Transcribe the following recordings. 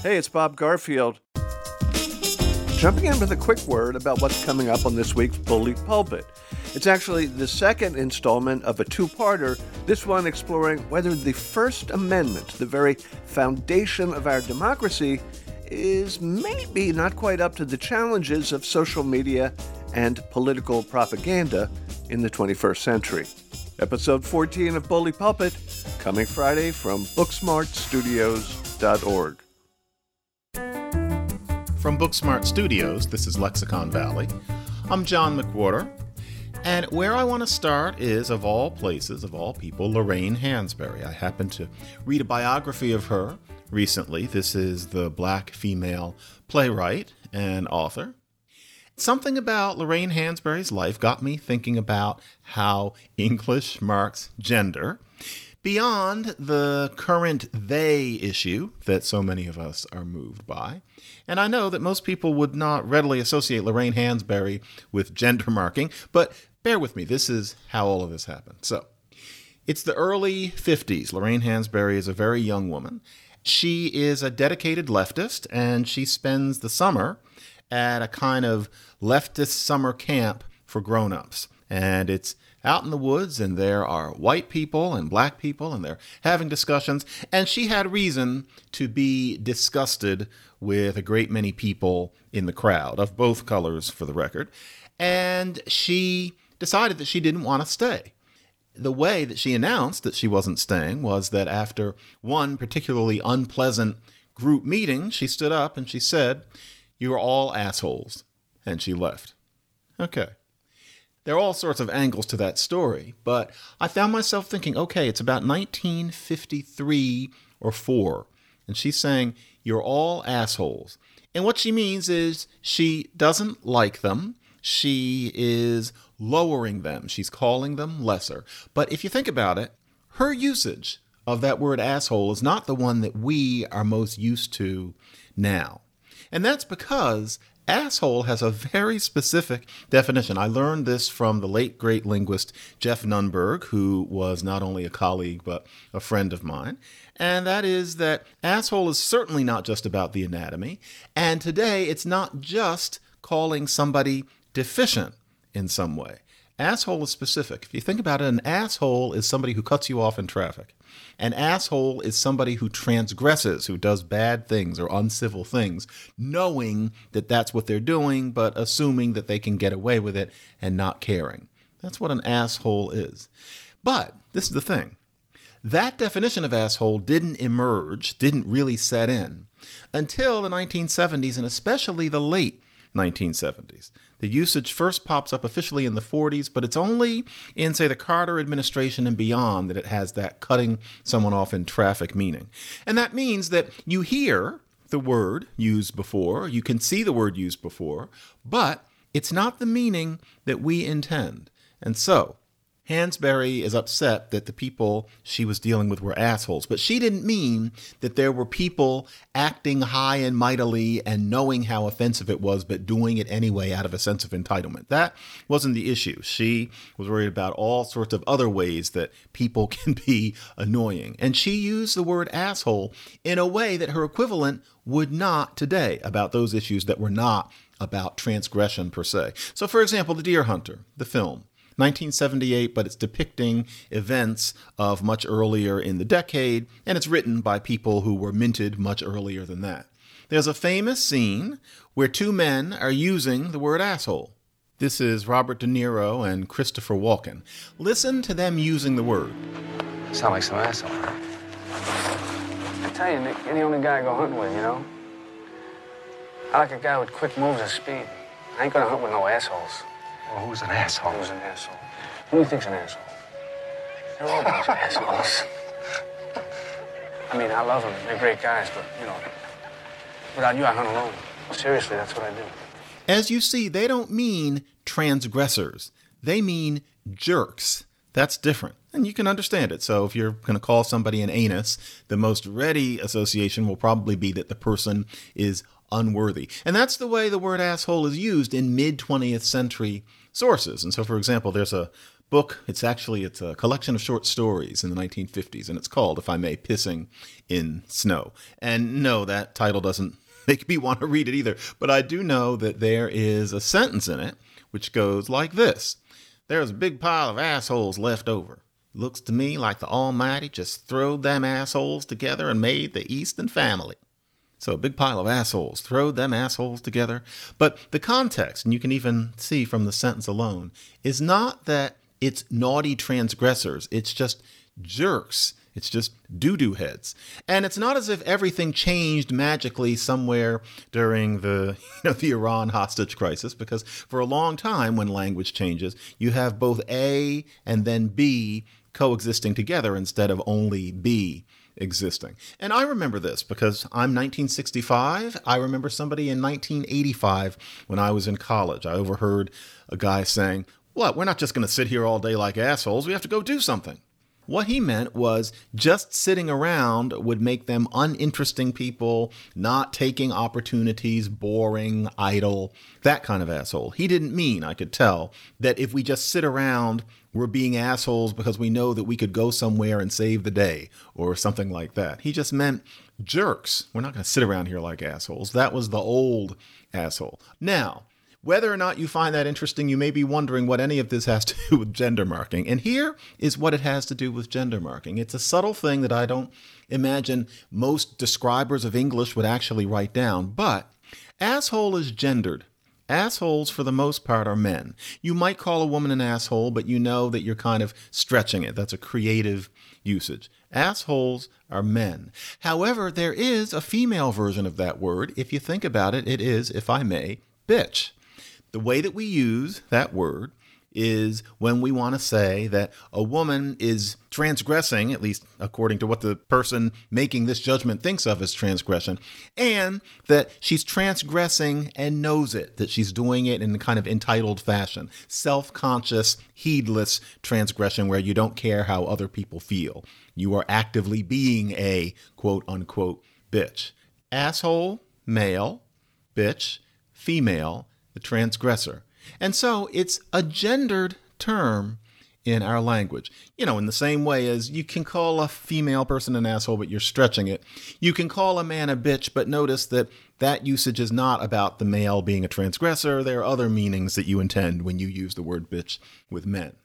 Hey, it's Bob Garfield. Jumping in with a quick word about what's coming up on this week's Bully Pulpit. It's actually the second installment of a two parter, this one exploring whether the First Amendment, the very foundation of our democracy, is maybe not quite up to the challenges of social media and political propaganda in the 21st century. Episode 14 of Bully Pulpit, coming Friday from booksmartstudios.org. From Booksmart Studios, this is Lexicon Valley. I'm John McWhorter, and where I want to start is, of all places, of all people, Lorraine Hansberry. I happened to read a biography of her recently. This is the black female playwright and author. Something about Lorraine Hansberry's life got me thinking about how English marks gender beyond the current they issue that so many of us are moved by. And I know that most people would not readily associate Lorraine Hansberry with gender marking, but bear with me, this is how all of this happened. So, it's the early 50s. Lorraine Hansberry is a very young woman. She is a dedicated leftist, and she spends the summer at a kind of leftist summer camp for grown ups. And it's out in the woods, and there are white people and black people, and they're having discussions. And she had reason to be disgusted with a great many people in the crowd, of both colors, for the record. And she decided that she didn't want to stay. The way that she announced that she wasn't staying was that after one particularly unpleasant group meeting, she stood up and she said, You are all assholes. And she left. Okay. There are all sorts of angles to that story, but I found myself thinking, okay, it's about 1953 or 4. And she's saying, You're all assholes. And what she means is she doesn't like them. She is lowering them. She's calling them lesser. But if you think about it, her usage of that word asshole is not the one that we are most used to now. And that's because asshole has a very specific definition. I learned this from the late great linguist Geoff Nunberg, who was not only a colleague but a friend of mine. And that is that asshole is certainly not just about the anatomy. And today it's not just calling somebody deficient in some way. Asshole is specific. If you think about it, an asshole is somebody who cuts you off in traffic. An asshole is somebody who transgresses, who does bad things or uncivil things, knowing that that's what they're doing, but assuming that they can get away with it and not caring. That's what an asshole is. But this is the thing that definition of asshole didn't emerge, didn't really set in until the 1970s and especially the late 1970s. The usage first pops up officially in the 40s, but it's only in, say, the Carter administration and beyond that it has that cutting someone off in traffic meaning. And that means that you hear the word used before, you can see the word used before, but it's not the meaning that we intend. And so, Hansberry is upset that the people she was dealing with were assholes, but she didn't mean that there were people acting high and mightily and knowing how offensive it was, but doing it anyway out of a sense of entitlement. That wasn't the issue. She was worried about all sorts of other ways that people can be annoying. And she used the word asshole in a way that her equivalent would not today about those issues that were not about transgression per se. So, for example, The Deer Hunter, the film. 1978, but it's depicting events of much earlier in the decade, and it's written by people who were minted much earlier than that. There's a famous scene where two men are using the word asshole. This is Robert De Niro and Christopher Walken. Listen to them using the word. Sound like some asshole, huh? I tell you, Nick, you're the only guy I go hunting with, you know? I like a guy with quick moves and speed. I ain't gonna hunt with no assholes. Well, who's an asshole? Who's an asshole? Who do you think's an asshole? They're all a bunch of assholes. I mean, I love them. They're great guys, but, you know, without you, I hunt alone. Seriously, that's what I do. As you see, they don't mean transgressors, they mean jerks. That's different. And you can understand it. So if you're going to call somebody an anus, the most ready association will probably be that the person is unworthy. And that's the way the word asshole is used in mid 20th century sources. And so, for example, there's a book. It's actually it's a collection of short stories in the 1950s, and it's called, if I may, "Pissing in Snow." And no, that title doesn't make me want to read it either. But I do know that there is a sentence in it which goes like this: "There's a big pile of assholes left over." Looks to me like the Almighty just throwed them assholes together and made the Easton family. So a big pile of assholes, Throw them assholes together. But the context, and you can even see from the sentence alone, is not that it's naughty transgressors. It's just jerks. It's just doo doo heads. And it's not as if everything changed magically somewhere during the, you know, the Iran hostage crisis, because for a long time, when language changes, you have both A and then B coexisting together instead of only B existing. And I remember this because I'm 1965. I remember somebody in 1985 when I was in college. I overheard a guy saying, What? We're not just going to sit here all day like assholes. We have to go do something. What he meant was just sitting around would make them uninteresting people, not taking opportunities, boring, idle, that kind of asshole. He didn't mean, I could tell, that if we just sit around, we're being assholes because we know that we could go somewhere and save the day or something like that. He just meant jerks. We're not going to sit around here like assholes. That was the old asshole. Now, whether or not you find that interesting, you may be wondering what any of this has to do with gender marking. And here is what it has to do with gender marking. It's a subtle thing that I don't imagine most describers of English would actually write down, but asshole is gendered. Assholes, for the most part, are men. You might call a woman an asshole, but you know that you're kind of stretching it. That's a creative usage. Assholes are men. However, there is a female version of that word. If you think about it, it is, if I may, bitch. The way that we use that word is when we want to say that a woman is transgressing, at least according to what the person making this judgment thinks of as transgression, and that she's transgressing and knows it, that she's doing it in a kind of entitled fashion, self conscious, heedless transgression where you don't care how other people feel. You are actively being a quote unquote bitch. Asshole, male, bitch, female, the transgressor. And so it's a gendered term in our language. You know, in the same way as you can call a female person an asshole, but you're stretching it. You can call a man a bitch, but notice that that usage is not about the male being a transgressor. There are other meanings that you intend when you use the word bitch with men.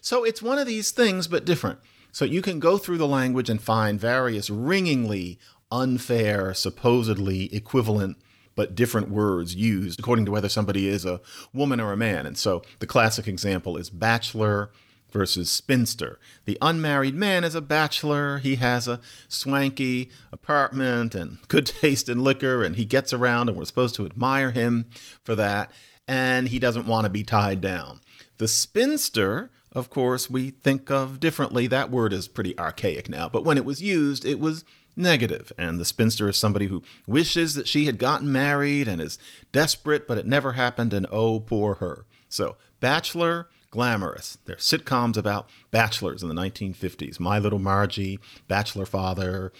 So it's one of these things, but different. So you can go through the language and find various ringingly unfair, supposedly equivalent but different words used according to whether somebody is a woman or a man. And so the classic example is bachelor versus spinster. The unmarried man is a bachelor. He has a swanky apartment and good taste in liquor, and he gets around, and we're supposed to admire him for that. And he doesn't want to be tied down. The spinster, of course, we think of differently. That word is pretty archaic now, but when it was used, it was negative. And the spinster is somebody who wishes that she had gotten married and is desperate, but it never happened, and oh, poor her. So, Bachelor, glamorous. There are sitcoms about bachelors in the 1950s. My Little Margie, Bachelor Father,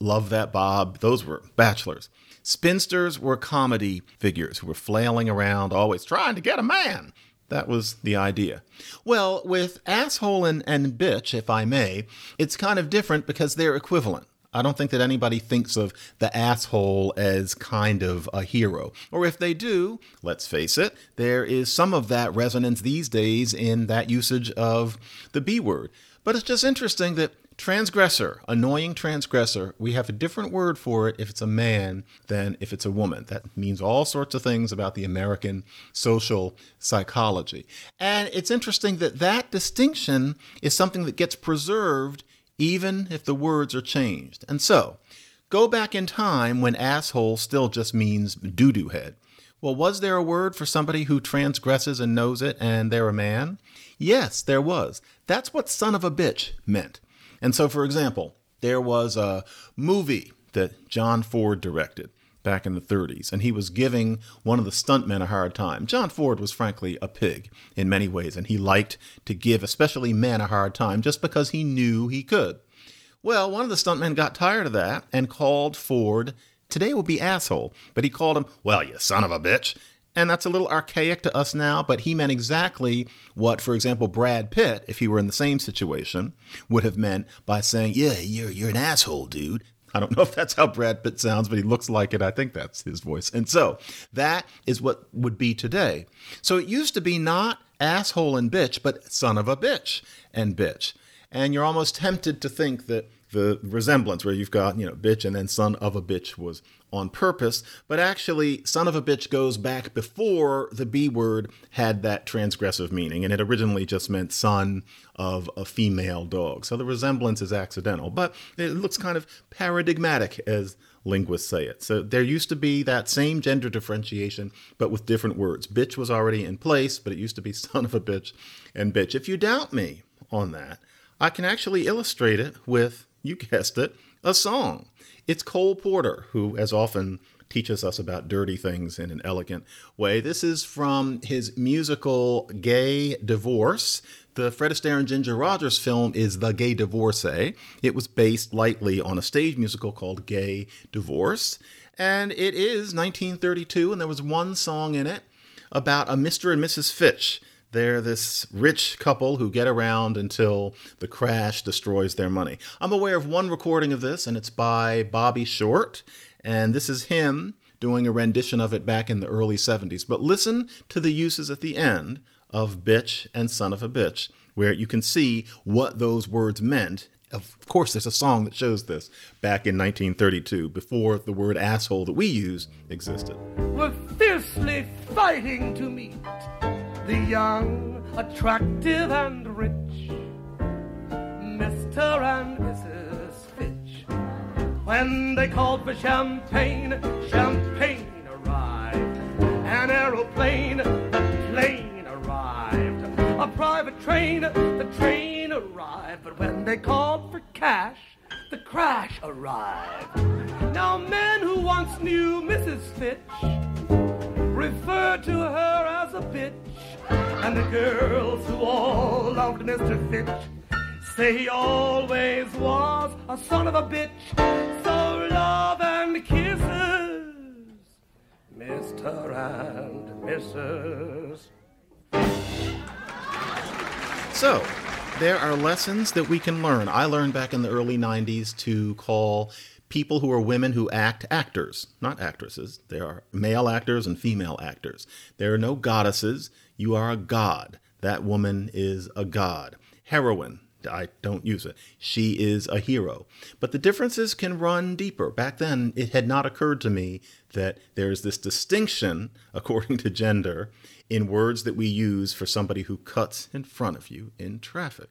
Love That Bob. Those were bachelors. Spinsters were comedy figures who were flailing around, always trying to get a man. That was the idea. Well, with asshole and, and bitch, if I may, it's kind of different because they're equivalent. I don't think that anybody thinks of the asshole as kind of a hero. Or if they do, let's face it, there is some of that resonance these days in that usage of the B word. But it's just interesting that transgressor, annoying transgressor, we have a different word for it if it's a man than if it's a woman. That means all sorts of things about the American social psychology. And it's interesting that that distinction is something that gets preserved even if the words are changed. And so, go back in time when asshole still just means doo doo head. Well, was there a word for somebody who transgresses and knows it and they're a man? Yes, there was. That's what son of a bitch meant. And so, for example, there was a movie that John Ford directed back in the 30s, and he was giving one of the stuntmen a hard time. John Ford was frankly a pig in many ways, and he liked to give especially men a hard time just because he knew he could. Well, one of the stuntmen got tired of that and called Ford, today would be asshole, but he called him, well, you son of a bitch. And that's a little archaic to us now, but he meant exactly what, for example, Brad Pitt, if he were in the same situation, would have meant by saying, Yeah, you're, you're an asshole, dude. I don't know if that's how Brad Pitt sounds, but he looks like it. I think that's his voice. And so that is what would be today. So it used to be not asshole and bitch, but son of a bitch and bitch. And you're almost tempted to think that the resemblance where you've got, you know, bitch and then son of a bitch was on purpose, but actually, son of a bitch goes back before the B word had that transgressive meaning, and it originally just meant son of a female dog. So the resemblance is accidental, but it looks kind of paradigmatic as linguists say it. So there used to be that same gender differentiation, but with different words. Bitch was already in place, but it used to be son of a bitch and bitch. If you doubt me on that, I can actually illustrate it with you guessed it, a song. It's Cole Porter, who, as often, teaches us about dirty things in an elegant way. This is from his musical Gay Divorce. The Fred Astaire and Ginger Rogers film is The Gay Divorcee. It was based lightly on a stage musical called Gay Divorce. And it is 1932, and there was one song in it about a Mr. and Mrs. Fitch they're this rich couple who get around until the crash destroys their money. I'm aware of one recording of this, and it's by Bobby Short, and this is him doing a rendition of it back in the early 70s. But listen to the uses at the end of bitch and son of a bitch, where you can see what those words meant. Of course, there's a song that shows this back in 1932, before the word asshole that we use existed. We're fiercely fighting to meet the young, attractive, and rich, Mr. and Mrs. Fitch. When they called for champagne, champagne arrived. An aeroplane, the plane arrived. A private train, the train arrived. But when they called for cash, the crash arrived. Now, men who once knew Mrs. Fitch referred to her as a bitch. And the girls who all loved Mr. Fitch say he always was a son of a bitch. So love and kisses, Mr. and Mrs. So, there are lessons that we can learn. I learned back in the early 90s to call people who are women who act actors, not actresses. There are male actors and female actors. There are no goddesses. You are a god. That woman is a god. Heroine. I don't use it. She is a hero. But the differences can run deeper. Back then, it had not occurred to me that there's this distinction, according to gender, in words that we use for somebody who cuts in front of you in traffic.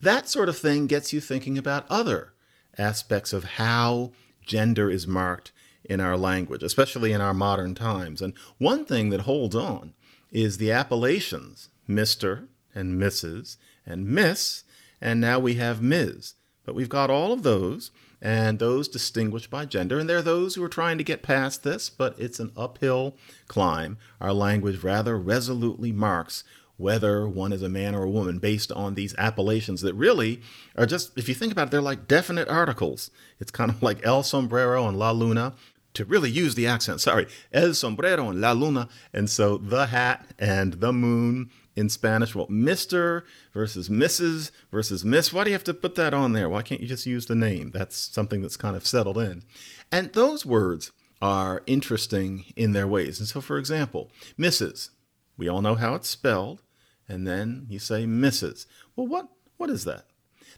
That sort of thing gets you thinking about other aspects of how gender is marked in our language, especially in our modern times. And one thing that holds on is the appellations Mr. and Mrs. and Miss, and now we have Ms. But we've got all of those, and those distinguished by gender. And there are those who are trying to get past this, but it's an uphill climb. Our language rather resolutely marks whether one is a man or a woman based on these appellations that really are just, if you think about it, they're like definite articles. It's kind of like El Sombrero and La Luna. To really use the accent, sorry, El Sombrero and La Luna. And so the hat and the moon in Spanish. Well, Mr. versus Mrs. versus Miss. Why do you have to put that on there? Why can't you just use the name? That's something that's kind of settled in. And those words are interesting in their ways. And so, for example, Mrs. We all know how it's spelled and then you say Mrs. Well, what, what is that?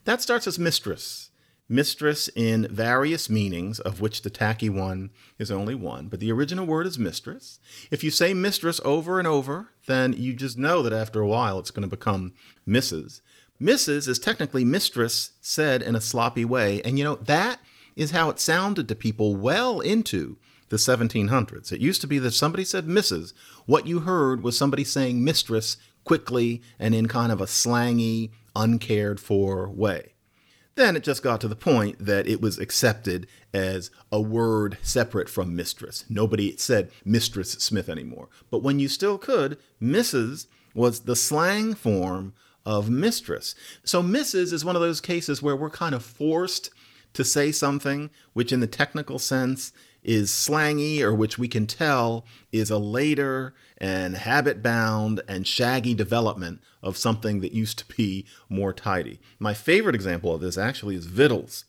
That starts as mistress. Mistress in various meanings, of which the tacky one is only one, but the original word is mistress. If you say mistress over and over, then you just know that after a while it's going to become Mrs. Mrs. is technically mistress said in a sloppy way, and you know, that is how it sounded to people well into the 1700s. It used to be that somebody said Mrs. What you heard was somebody saying mistress quickly and in kind of a slangy, uncared for way. Then it just got to the point that it was accepted as a word separate from mistress. Nobody said Mistress Smith anymore. But when you still could, Mrs. was the slang form of mistress. So Mrs. is one of those cases where we're kind of forced to say something which, in the technical sense, is slangy or which we can tell is a later and habit bound and shaggy development of something that used to be more tidy. My favorite example of this actually is victuals.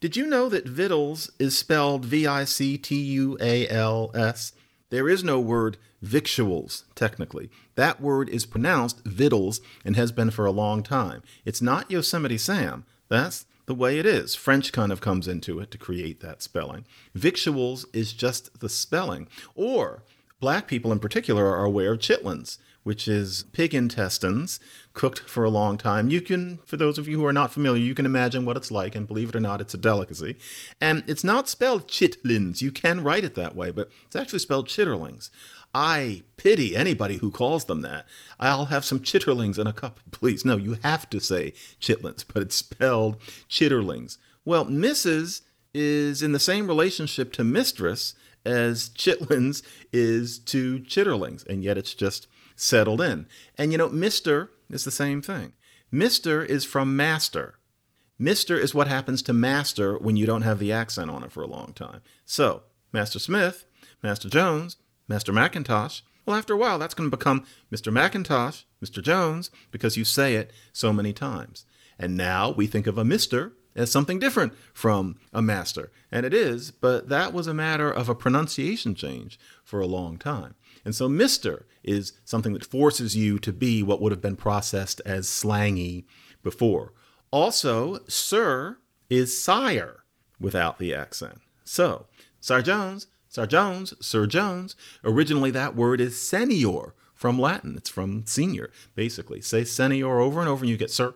Did you know that victuals is spelled V I C T U A L S? There is no word victuals, technically. That word is pronounced victuals and has been for a long time. It's not Yosemite Sam. That's the way it is. French kind of comes into it to create that spelling. Victuals is just the spelling. Or black people in particular are aware of chitlins, which is pig intestines cooked for a long time. You can, for those of you who are not familiar, you can imagine what it's like, and believe it or not, it's a delicacy. And it's not spelled chitlins. You can write it that way, but it's actually spelled chitterlings. I pity anybody who calls them that. I'll have some chitterlings in a cup, please. No, you have to say chitlins, but it's spelled chitterlings. Well, Mrs. is in the same relationship to mistress as chitlins is to chitterlings, and yet it's just settled in. And you know, Mr. is the same thing. Mr. is from master. Mr. is what happens to master when you don't have the accent on it for a long time. So, Master Smith, Master Jones, Master Mackintosh, well, after a while, that's going to become Mr. Mackintosh, Mr. Jones, because you say it so many times. And now we think of a Mr. as something different from a master. And it is, but that was a matter of a pronunciation change for a long time. And so Mr. is something that forces you to be what would have been processed as slangy before. Also, Sir is sire without the accent. So, Sir Jones, Sir Jones, Sir Jones, originally that word is senior from Latin. It's from senior, basically. Say senior over and over and you get sir,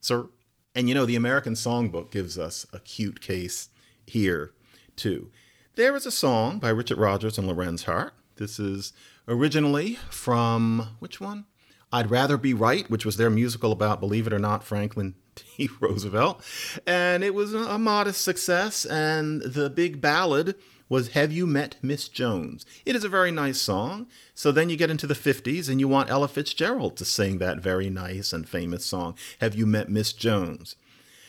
sir. And you know, the American Songbook gives us a cute case here, too. There is a song by Richard Rodgers and Lorenz Hart this is originally from which one? I'd Rather Be Right, which was their musical about, believe it or not, Franklin D. Roosevelt. And it was a modest success. And the big ballad was Have You Met Miss Jones? It is a very nice song. So then you get into the 50s and you want Ella Fitzgerald to sing that very nice and famous song, Have You Met Miss Jones?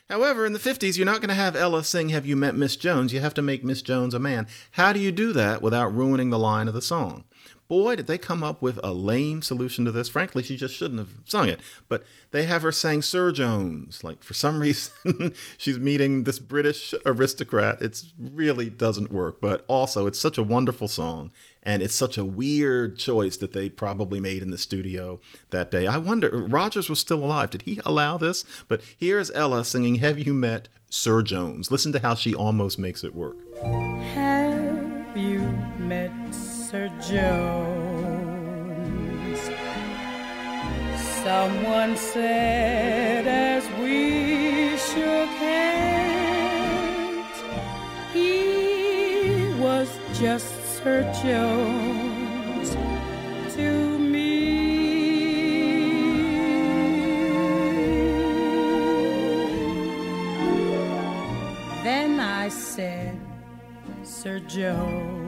However, in the 50s, you're not going to have Ella sing Have You Met Miss Jones? You have to make Miss Jones a man. How do you do that without ruining the line of the song? Boy, did they come up with a lame solution to this. Frankly, she just shouldn't have sung it. But they have her saying Sir Jones. Like, for some reason, she's meeting this British aristocrat. It really doesn't work. But also, it's such a wonderful song. And it's such a weird choice that they probably made in the studio that day. I wonder, Rodgers was still alive. Did he allow this? But here's Ella singing Have You Met Sir Jones? Listen to how she almost makes it work. Have you met Sir Jones? Someone said as we shook hands, he was just Sir Jones to me. Then I said, Sir Jones,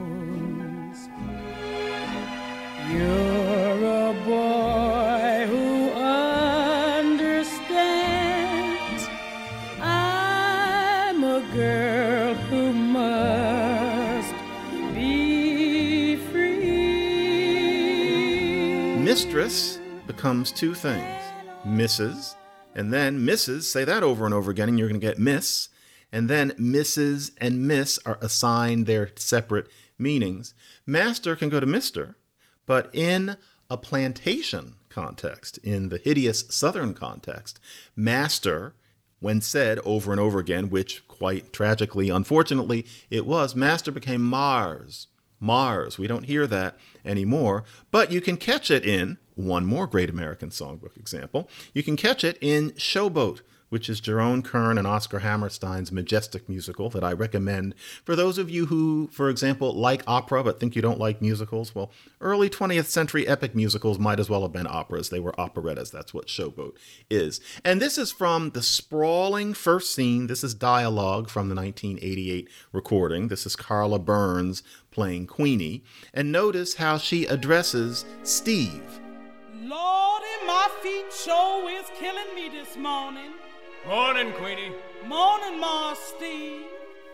Mistress becomes two things Mrs. and then Mrs. Say that over and over again, and you're going to get Miss. And then Mrs. and Miss are assigned their separate meanings. Master can go to Mr., but in a plantation context, in the hideous Southern context, master, when said over and over again, which quite tragically, unfortunately, it was, master became Mars. Mars. We don't hear that anymore, but you can catch it in one more great American songbook example. You can catch it in Showboat, which is Jerome Kern and Oscar Hammerstein's majestic musical that I recommend for those of you who, for example, like opera but think you don't like musicals. Well, early 20th century epic musicals might as well have been operas. They were operettas. That's what Showboat is. And this is from the sprawling first scene. This is dialogue from the 1988 recording. This is Carla Burns playing Queenie. And notice how she addresses Steve. Lordy, my feet show is killing me this morning. Morning, Queenie. Morning, Mars Steve.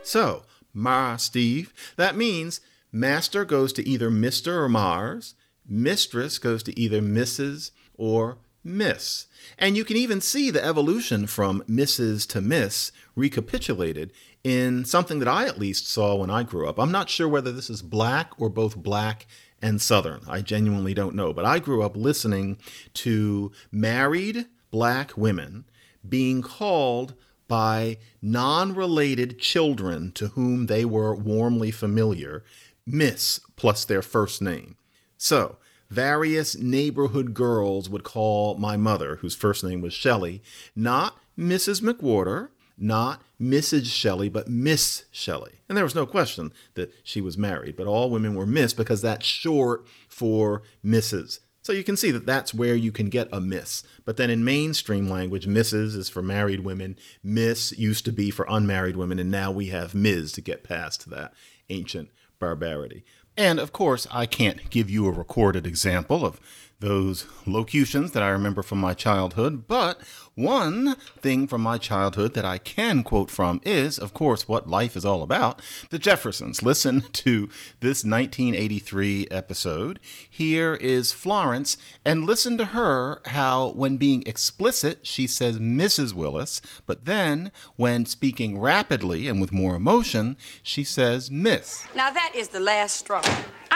So, Mars Steve. That means master goes to either Mr. or Mars, mistress goes to either Mrs. or Miss. And you can even see the evolution from Mrs. to Miss recapitulated in something that I at least saw when I grew up. I'm not sure whether this is black or both black and Southern. I genuinely don't know. But I grew up listening to married black women being called by non related children to whom they were warmly familiar, Miss plus their first name. So, various neighborhood girls would call my mother, whose first name was Shelley, not Mrs. McWhorter, not Mrs. Shelley, but Miss Shelley. And there was no question that she was married, but all women were Miss because that's short for Mrs. So you can see that that's where you can get a miss. But then in mainstream language, Mrs. is for married women, Miss used to be for unmarried women, and now we have Ms. to get past that ancient barbarity. And of course, I can't give you a recorded example of those locutions that I remember from my childhood, but one thing from my childhood that I can quote from is, of course, what life is all about the Jeffersons. Listen to this 1983 episode. Here is Florence, and listen to her how, when being explicit, she says Mrs. Willis, but then, when speaking rapidly and with more emotion, she says Miss. Now that is the last straw.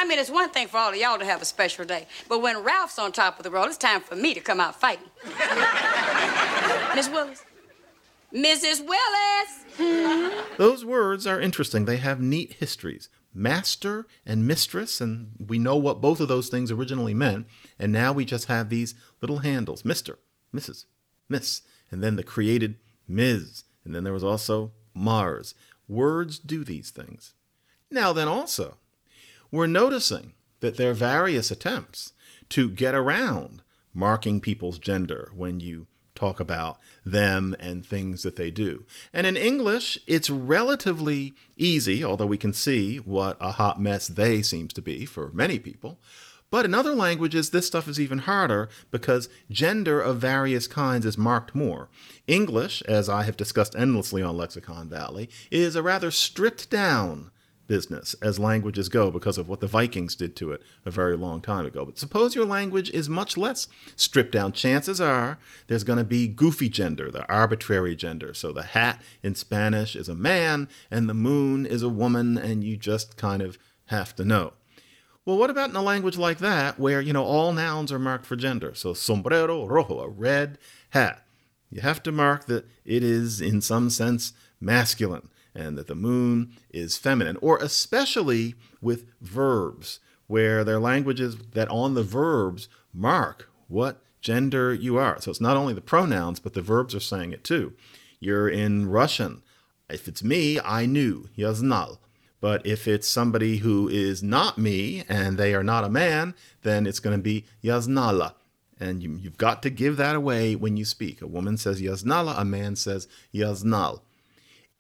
I mean, it's one thing for all of y'all to have a special day, but when Ralph's on top of the world, it's time for me to come out fighting. Miss Willis. Mrs. Willis. Those words are interesting. They have neat histories. Master and mistress, and we know what both of those things originally meant. And now we just have these little handles Mr., Mrs., Miss, and then the created Ms. And then there was also Mars. Words do these things. Now, then, also, we're noticing that there are various attempts to get around marking people's gender when you talk about them and things that they do. And in English, it's relatively easy, although we can see what a hot mess they seems to be for many people. But in other languages, this stuff is even harder because gender of various kinds is marked more. English, as I have discussed endlessly on Lexicon Valley, is a rather stripped down business as languages go because of what the Vikings did to it a very long time ago. But suppose your language is much less stripped down. Chances are there's going to be goofy gender, the arbitrary gender. So the hat in Spanish is a man and the moon is a woman, and you just kind of have to know. Well, what about in a language like that where, you know, all nouns are marked for gender? So sombrero rojo, a red hat. You have to mark that it is, in some sense, masculine and that the moon is feminine, or especially with verbs, where there are languages that on the verbs mark what gender you are. So it's not only the pronouns, but the verbs are saying it too. You're in Russian. If it's me, I knew, я знал. But if it's somebody who is not me and they are not a man, then it's going to be я знала. And you, have got to give that away when you speak. A woman says я знала, a man says я знал.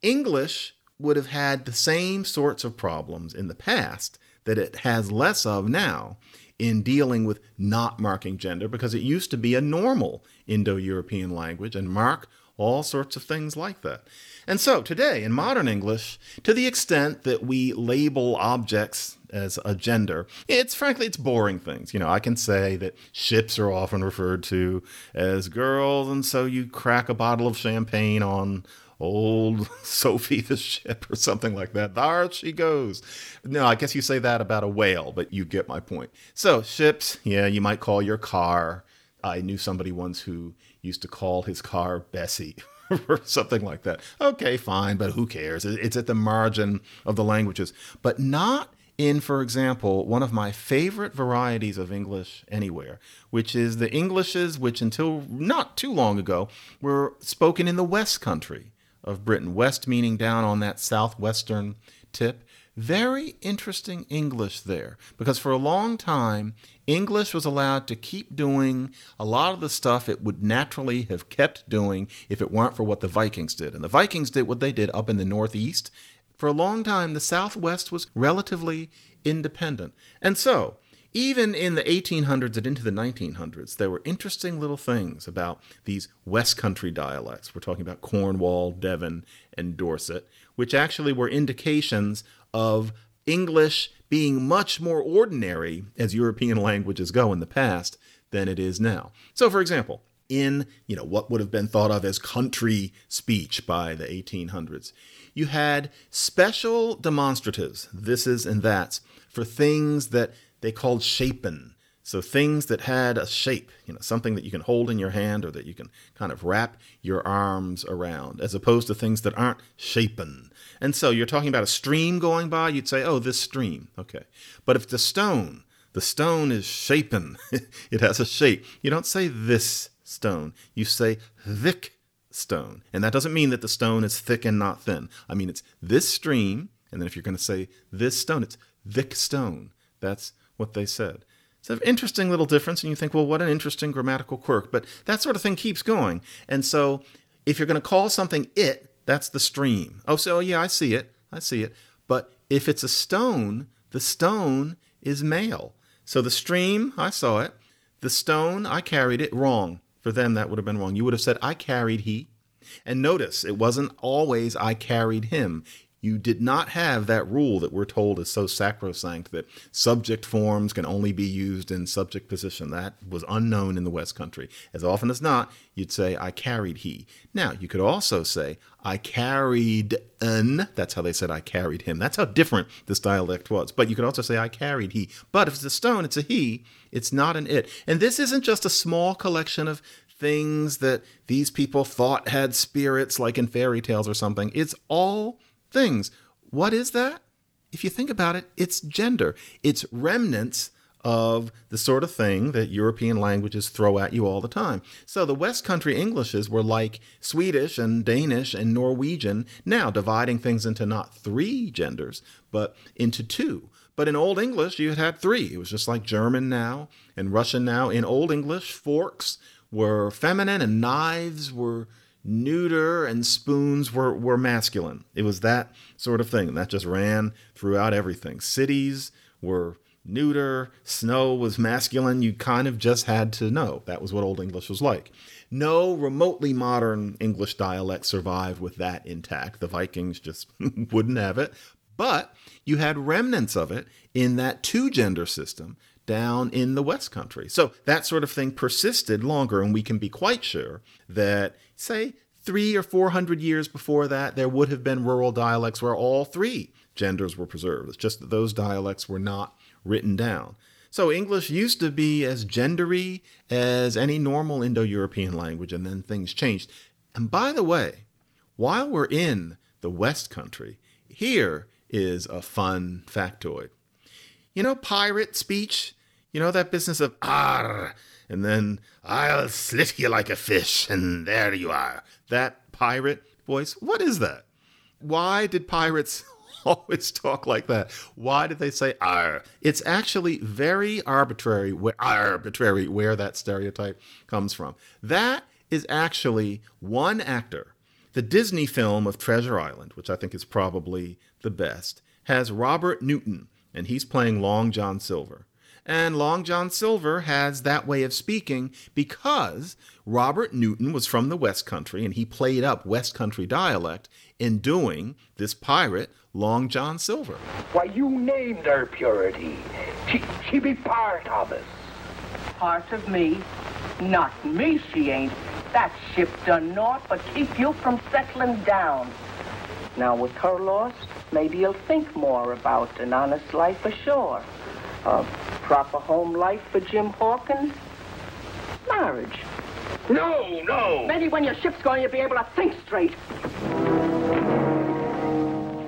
English would have had the same sorts of problems in the past that it has less of now in dealing with not marking gender because it used to be a normal Indo European language and mark all sorts of things like that. And so today, in modern English, to the extent that we label objects as a gender, it's frankly, it's boring things. You know, I can say that ships are often referred to as girls, and so you crack a bottle of champagne on old Sophie the ship or something like that. There she goes. No, I guess you say that about a whale, but you get my point. So, ships, yeah, you might call your car. I knew somebody once who used to call his car Bessie. or something like that. Okay, fine, but who cares? It's at the margin of the languages, but not in, for example, one of my favorite varieties of English anywhere, which is the Englishes which until not too long ago were spoken in the West Country of Britain. West meaning down on that southwestern tip. Very interesting English there because for a long time, English was allowed to keep doing a lot of the stuff it would naturally have kept doing if it weren't for what the Vikings did. And the Vikings did what they did up in the Northeast. For a long time, the Southwest was relatively independent. And so, even in the 1800s and into the 1900s, there were interesting little things about these West Country dialects. We're talking about Cornwall, Devon, and Dorset, which actually were indications of English being much more ordinary as European languages go in the past than it is now. So, for example, in you know what would have been thought of as country speech by the 1800s, you had special demonstratives, this is and that's, for things that they called shapen. So things that had a shape, you know, something that you can hold in your hand or that you can kind of wrap your arms around, as opposed to things that aren't shapen. And so you're talking about a stream going by, you'd say, oh, this stream. Okay. But if the stone, the stone is shapen, it has a shape, you don't say this stone, you say thick stone. And that doesn't mean that the stone is thick and not thin. I mean, it's this stream, and then if you're going to say this stone, it's thick stone. That's what they said. It's an interesting little difference, and you think, well, what an interesting grammatical quirk. But that sort of thing keeps going. And so if you're going to call something it, that's the stream. Oh, so yeah, I see it. I see it. But if it's a stone, the stone is male. So the stream, I saw it. The stone, I carried it. Wrong. For them, that would have been wrong. You would have said, I carried he. And notice, it wasn't always I carried him. You did not have that rule that we're told is so sacrosanct that subject forms can only be used in subject position. That was unknown in the West Country. As often as not, you'd say, I carried he. Now, you could also say, I carried an. That's how they said, I carried him. That's how different this dialect was. But you could also say, I carried he. But if it's a stone, it's a he. It's not an it. And this isn't just a small collection of things that these people thought had spirits, like in fairy tales or something. It's all things. What is that? If you think about it, it's gender. It's remnants of the sort of thing that European languages throw at you all the time. So the West Country Englishes were like Swedish and Danish and Norwegian, now dividing things into not three genders, but into two. But in Old English, you had had three. It was just like German now and Russian now. In Old English, forks were feminine and knives were neuter and spoons were, were masculine. It was that sort of thing. That just ran throughout everything. Cities were neuter, snow was masculine. You kind of just had to know. That was what Old English was like. No remotely modern English dialect survived with that intact. The Vikings just wouldn't have it. But you had remnants of it in that two gender system down in the West Country. So that sort of thing persisted longer, and we can be quite sure that, say, three or four hundred years before that, there would have been rural dialects where all three genders were preserved. It's just that those dialects were not written down. So English used to be as gendery as any normal Indo European language, and then things changed. And by the way, while we're in the West Country, here is a fun factoid. You know, pirate speech you know that business of ar, and then I'll slit you like a fish, and there you are. That pirate voice. What is that? Why did pirates always talk like that? Why did they say ar? It's actually very arbitrary where arbitrary where that stereotype comes from. That is actually one actor. The Disney film of Treasure Island, which I think is probably the best, has Robert Newton, and he's playing Long John Silver. And Long John Silver has that way of speaking because Robert Newton was from the West Country and he played up West Country dialect in doing this pirate, Long John Silver. Why, you named her Purity. She, she be part of us. Part of me? Not me, she ain't. That ship done naught but keep you from settling down. Now, with her lost, maybe you'll think more about an honest life ashore. A proper home life for Jim Hawkins? Marriage. No, no. Maybe when your ship's going, you'll be able to think straight.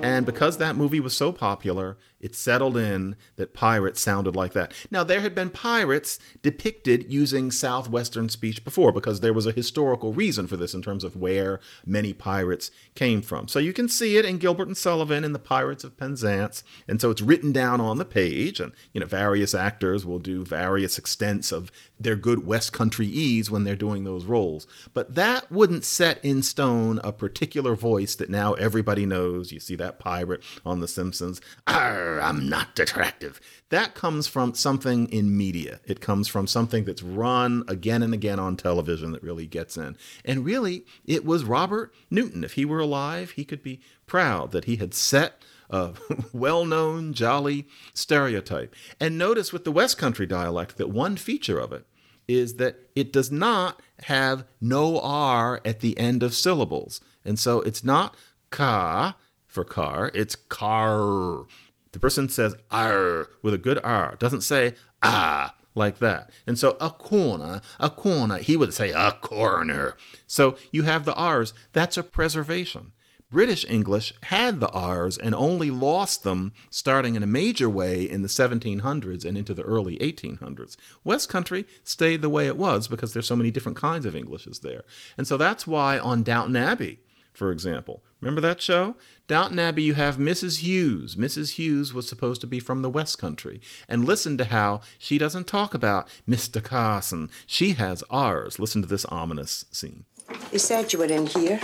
And because that movie was so popular, it settled in that pirates sounded like that. Now, there had been pirates depicted using Southwestern speech before because there was a historical reason for this in terms of where many pirates came from. So you can see it in Gilbert and Sullivan in The Pirates of Penzance. And so it's written down on the page, and, you know, various actors will do various extents of their good West Country ease when they're doing those roles. But that wouldn't set in stone a particular voice that now everybody knows. You see that that pirate on The Simpsons, Arr, I'm not attractive. That comes from something in media. It comes from something that's run again and again on television that really gets in. And really, it was Robert Newton. If he were alive, he could be proud that he had set a well known, jolly stereotype. And notice with the West Country dialect that one feature of it is that it does not have no R at the end of syllables. And so it's not ka for car, it's car. The person says R with a good R, doesn't say ah like that. And so a corner, a corner, he would say a corner. So you have the R's, that's a preservation. British English had the R's and only lost them starting in a major way in the 1700s and into the early 1800s. West Country stayed the way it was because there's so many different kinds of Englishes there. And so that's why on Downton Abbey, for example, remember that show? Downton Abbey, you have Mrs. Hughes. Mrs. Hughes was supposed to be from the West Country. And listen to how she doesn't talk about Mr. Carson. She has ours. Listen to this ominous scene. You said you were in here.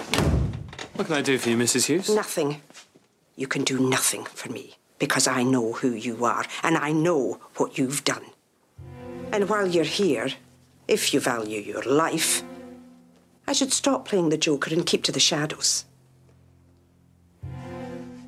What can I do for you, Mrs. Hughes? Nothing. You can do nothing for me because I know who you are and I know what you've done. And while you're here, if you value your life, I should stop playing the Joker and keep to the shadows.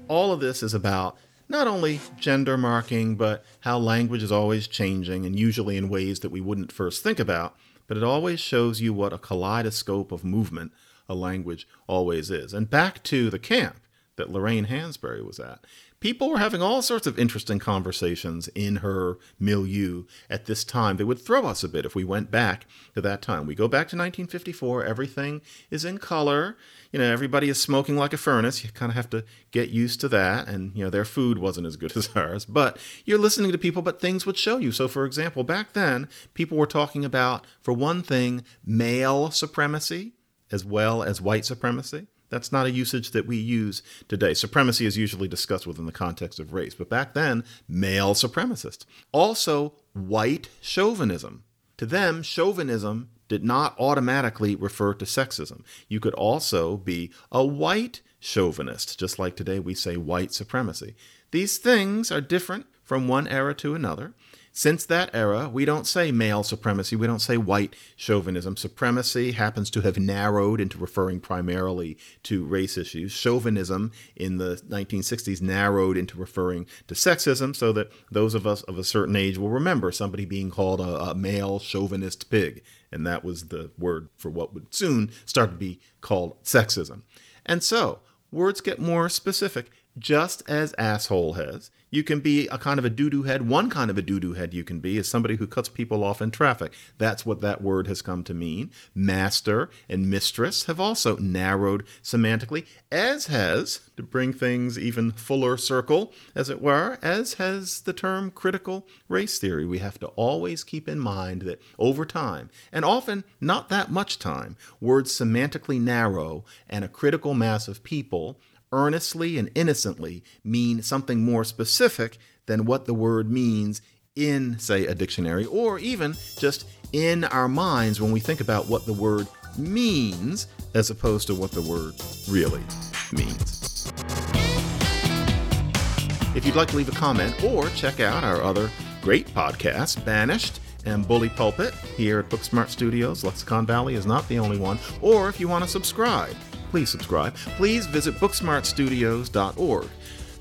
All of this is about not only gender marking, but how language is always changing and usually in ways that we wouldn't first think about, but it always shows you what a kaleidoscope of movement a language always is. And back to the camp that Lorraine Hansberry was at. People were having all sorts of interesting conversations in her milieu at this time. They would throw us a bit if we went back to that time. We go back to 1954, everything is in color. You know, everybody is smoking like a furnace. You kind of have to get used to that. And, you know, their food wasn't as good as ours. But you're listening to people, but things would show you. So, for example, back then, people were talking about, for one thing, male supremacy as well as white supremacy. That's not a usage that we use today. Supremacy is usually discussed within the context of race, but back then, male supremacist. Also, white chauvinism. To them, chauvinism did not automatically refer to sexism. You could also be a white chauvinist, just like today we say white supremacy. These things are different from one era to another. Since that era, we don't say male supremacy, we don't say white chauvinism. Supremacy happens to have narrowed into referring primarily to race issues. Chauvinism in the 1960s narrowed into referring to sexism, so that those of us of a certain age will remember somebody being called a, a male chauvinist pig. And that was the word for what would soon start to be called sexism. And so, words get more specific, just as asshole has. You can be a kind of a doo doo head. One kind of a doo doo head you can be is somebody who cuts people off in traffic. That's what that word has come to mean. Master and mistress have also narrowed semantically, as has, to bring things even fuller circle, as it were, as has the term critical race theory. We have to always keep in mind that over time, and often not that much time, words semantically narrow and a critical mass of people earnestly and innocently mean something more specific than what the word means in, say, a dictionary, or even just in our minds when we think about what the word means as opposed to what the word really means. If you'd like to leave a comment or check out our other great podcasts, Banished and Bully Pulpit here at Booksmart Studios, Lexicon Valley is not the only one, or if you want to subscribe, please subscribe. Please visit booksmartstudios.org.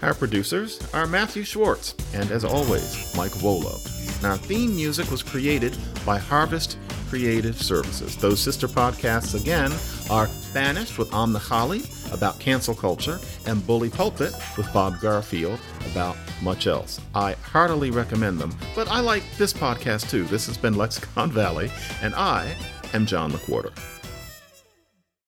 Our producers are Matthew Schwartz and, as always, Mike Vuolo. And our theme music was created by Harvest Creative Services. Those sister podcasts, again, are Banished with Amna Khalid about cancel culture and Bully Pulpit with Bob Garfield about much else. I heartily recommend them, but I like this podcast too. This has been Lexicon Valley, and I am John McWhorter.